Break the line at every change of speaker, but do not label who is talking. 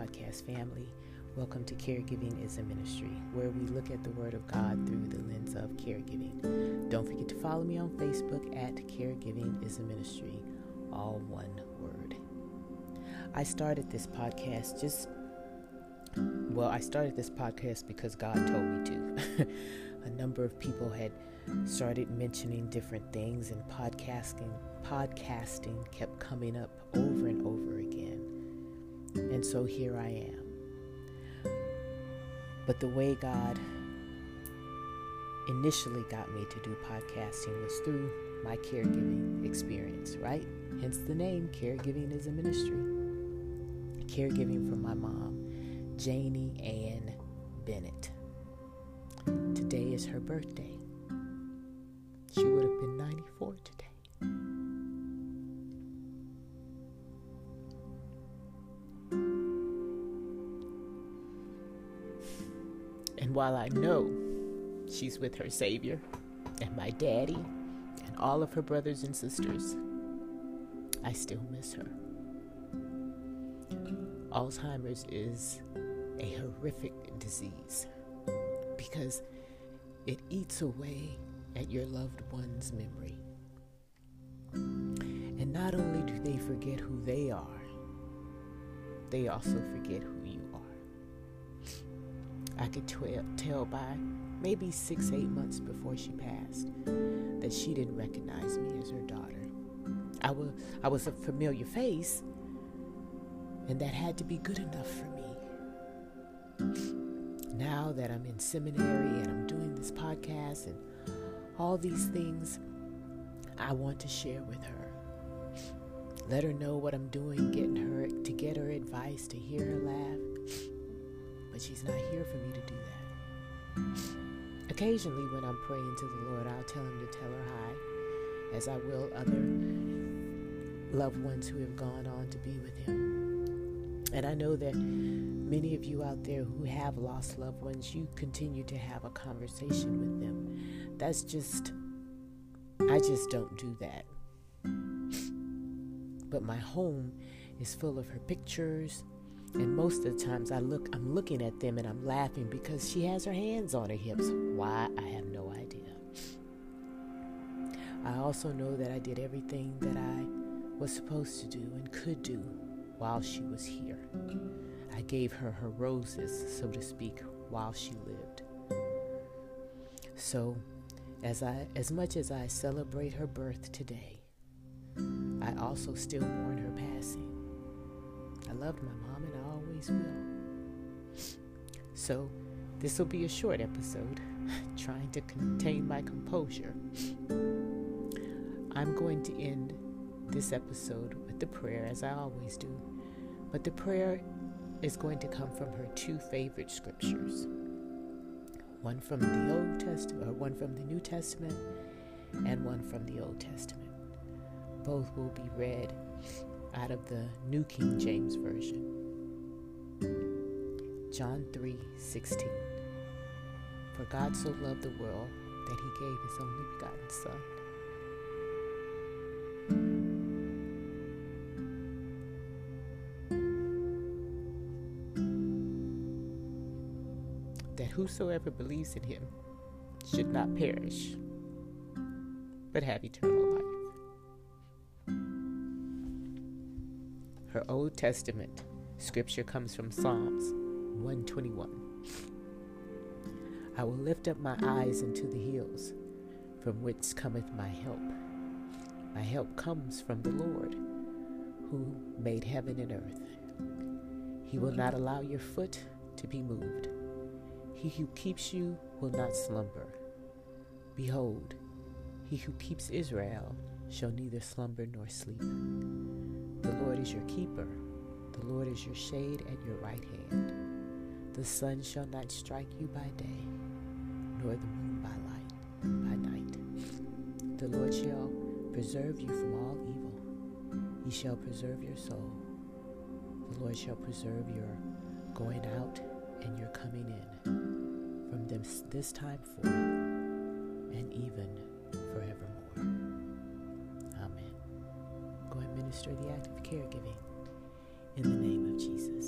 podcast family. Welcome to Caregiving is a Ministry, where we look at the Word of God through the lens of caregiving. Don't forget to follow me on Facebook at Caregiving is a Ministry, all one word. I started this podcast just, well, I started this podcast because God told me to. a number of people had started mentioning different things, and podcasting podcasting kept coming up over and over again. And so here I am. But the way God initially got me to do podcasting was through my caregiving experience, right? Hence the name Caregiving is a Ministry. Caregiving for my mom, Janie Ann Bennett. Today is her birthday. She would have been 94 And while I know she's with her Savior and my daddy and all of her brothers and sisters, I still miss her. Alzheimer's is a horrific disease because it eats away at your loved one's memory. And not only do they forget who they are, they also forget who. I could tell by maybe six, eight months before she passed that she didn't recognize me as her daughter. I was, was a familiar face, and that had to be good enough for me. Now that I'm in seminary and I'm doing this podcast and all these things I want to share with her. Let her know what I'm doing, getting her to get her advice, to hear her laugh. But she's not here for me to do that. Occasionally, when I'm praying to the Lord, I'll tell him to tell her hi, as I will other loved ones who have gone on to be with him. And I know that many of you out there who have lost loved ones, you continue to have a conversation with them. That's just, I just don't do that. But my home is full of her pictures, and most of the times I look, I'm looking at them and I'm laughing because she has her hands on her hips. Why? I have no idea. I also know that I did everything that I was supposed to do and could do while she was here. I gave her her roses, so to speak, while she lived. So, as I as much as I celebrate her birth today, I also still mourn her passing. I loved my mom and I always will. So, this will be a short episode, trying to contain my composure. I'm going to end this episode with the prayer as I always do. But the prayer is going to come from her two favorite scriptures one from the Old Testament, or one from the New Testament, and one from the Old Testament. Both will be read out of the New King James Version. John 3 16. For God so loved the world that he gave his only begotten Son that whosoever believes in him should not perish, but have eternal life. Her Old Testament scripture comes from Psalms 121. I will lift up my eyes into the hills, from whence cometh my help. My help comes from the Lord, who made heaven and earth. He will not allow your foot to be moved. He who keeps you will not slumber. Behold, he who keeps Israel shall neither slumber nor sleep. Is your keeper. The Lord is your shade at your right hand. The sun shall not strike you by day, nor the moon by light by night. The Lord shall preserve you from all evil. He shall preserve your soul. The Lord shall preserve your going out and your coming in from this, this time forth and even administer the act of caregiving. In the name of Jesus.